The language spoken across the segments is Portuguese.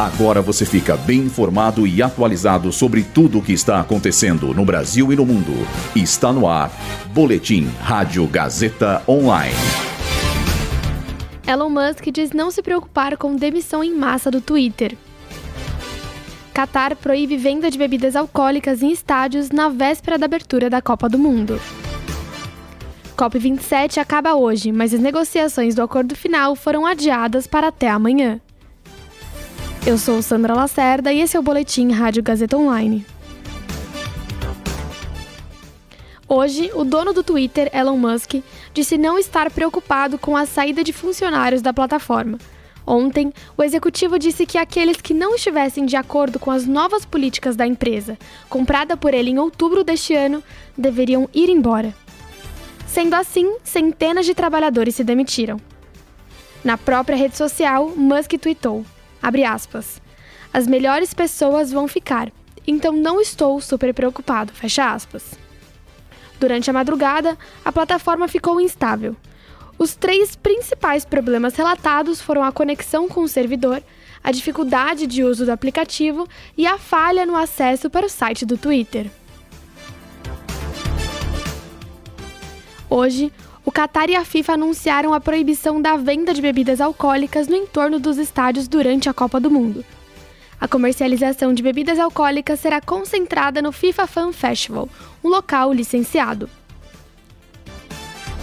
Agora você fica bem informado e atualizado sobre tudo o que está acontecendo no Brasil e no mundo. Está no ar. Boletim Rádio Gazeta Online. Elon Musk diz não se preocupar com demissão em massa do Twitter. Qatar proíbe venda de bebidas alcoólicas em estádios na véspera da abertura da Copa do Mundo. COP27 acaba hoje, mas as negociações do acordo final foram adiadas para até amanhã. Eu sou Sandra Lacerda e esse é o Boletim Rádio Gazeta Online. Hoje, o dono do Twitter, Elon Musk, disse não estar preocupado com a saída de funcionários da plataforma. Ontem, o executivo disse que aqueles que não estivessem de acordo com as novas políticas da empresa, comprada por ele em outubro deste ano, deveriam ir embora. Sendo assim, centenas de trabalhadores se demitiram. Na própria rede social, Musk tweetou: Abre aspas. As melhores pessoas vão ficar, então não estou super preocupado. Fecha aspas. Durante a madrugada, a plataforma ficou instável. Os três principais problemas relatados foram a conexão com o servidor, a dificuldade de uso do aplicativo e a falha no acesso para o site do Twitter. Hoje, o Qatar e a FIFA anunciaram a proibição da venda de bebidas alcoólicas no entorno dos estádios durante a Copa do Mundo. A comercialização de bebidas alcoólicas será concentrada no FIFA Fan Festival, um local licenciado.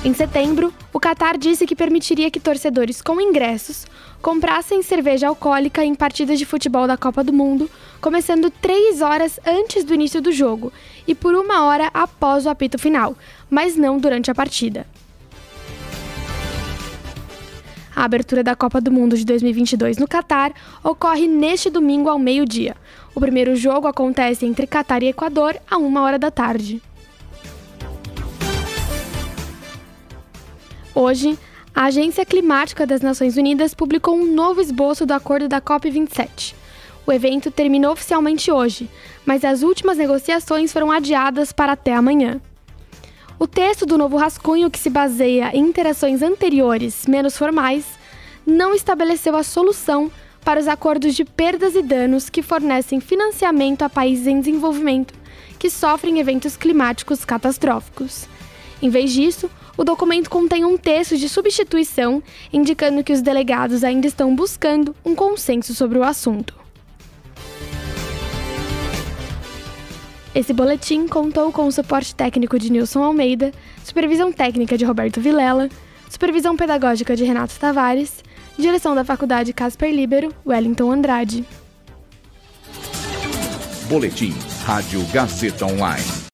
Em setembro, o Qatar disse que permitiria que torcedores com ingressos comprassem cerveja alcoólica em partidas de futebol da Copa do Mundo, começando três horas antes do início do jogo e por uma hora após o apito final, mas não durante a partida. A abertura da Copa do Mundo de 2022 no Catar ocorre neste domingo ao meio-dia. O primeiro jogo acontece entre Catar e Equador a uma hora da tarde. Hoje, a Agência Climática das Nações Unidas publicou um novo esboço do acordo da COP27. O evento terminou oficialmente hoje, mas as últimas negociações foram adiadas para até amanhã. O texto do novo rascunho, que se baseia em interações anteriores menos formais, não estabeleceu a solução para os acordos de perdas e danos que fornecem financiamento a países em desenvolvimento que sofrem eventos climáticos catastróficos. Em vez disso, o documento contém um texto de substituição indicando que os delegados ainda estão buscando um consenso sobre o assunto. Esse boletim contou com o suporte técnico de Nilson Almeida, supervisão técnica de Roberto Vilela, supervisão pedagógica de Renato Tavares, direção da Faculdade Casper Libero, Wellington Andrade. Boletim Rádio Gazeta Online.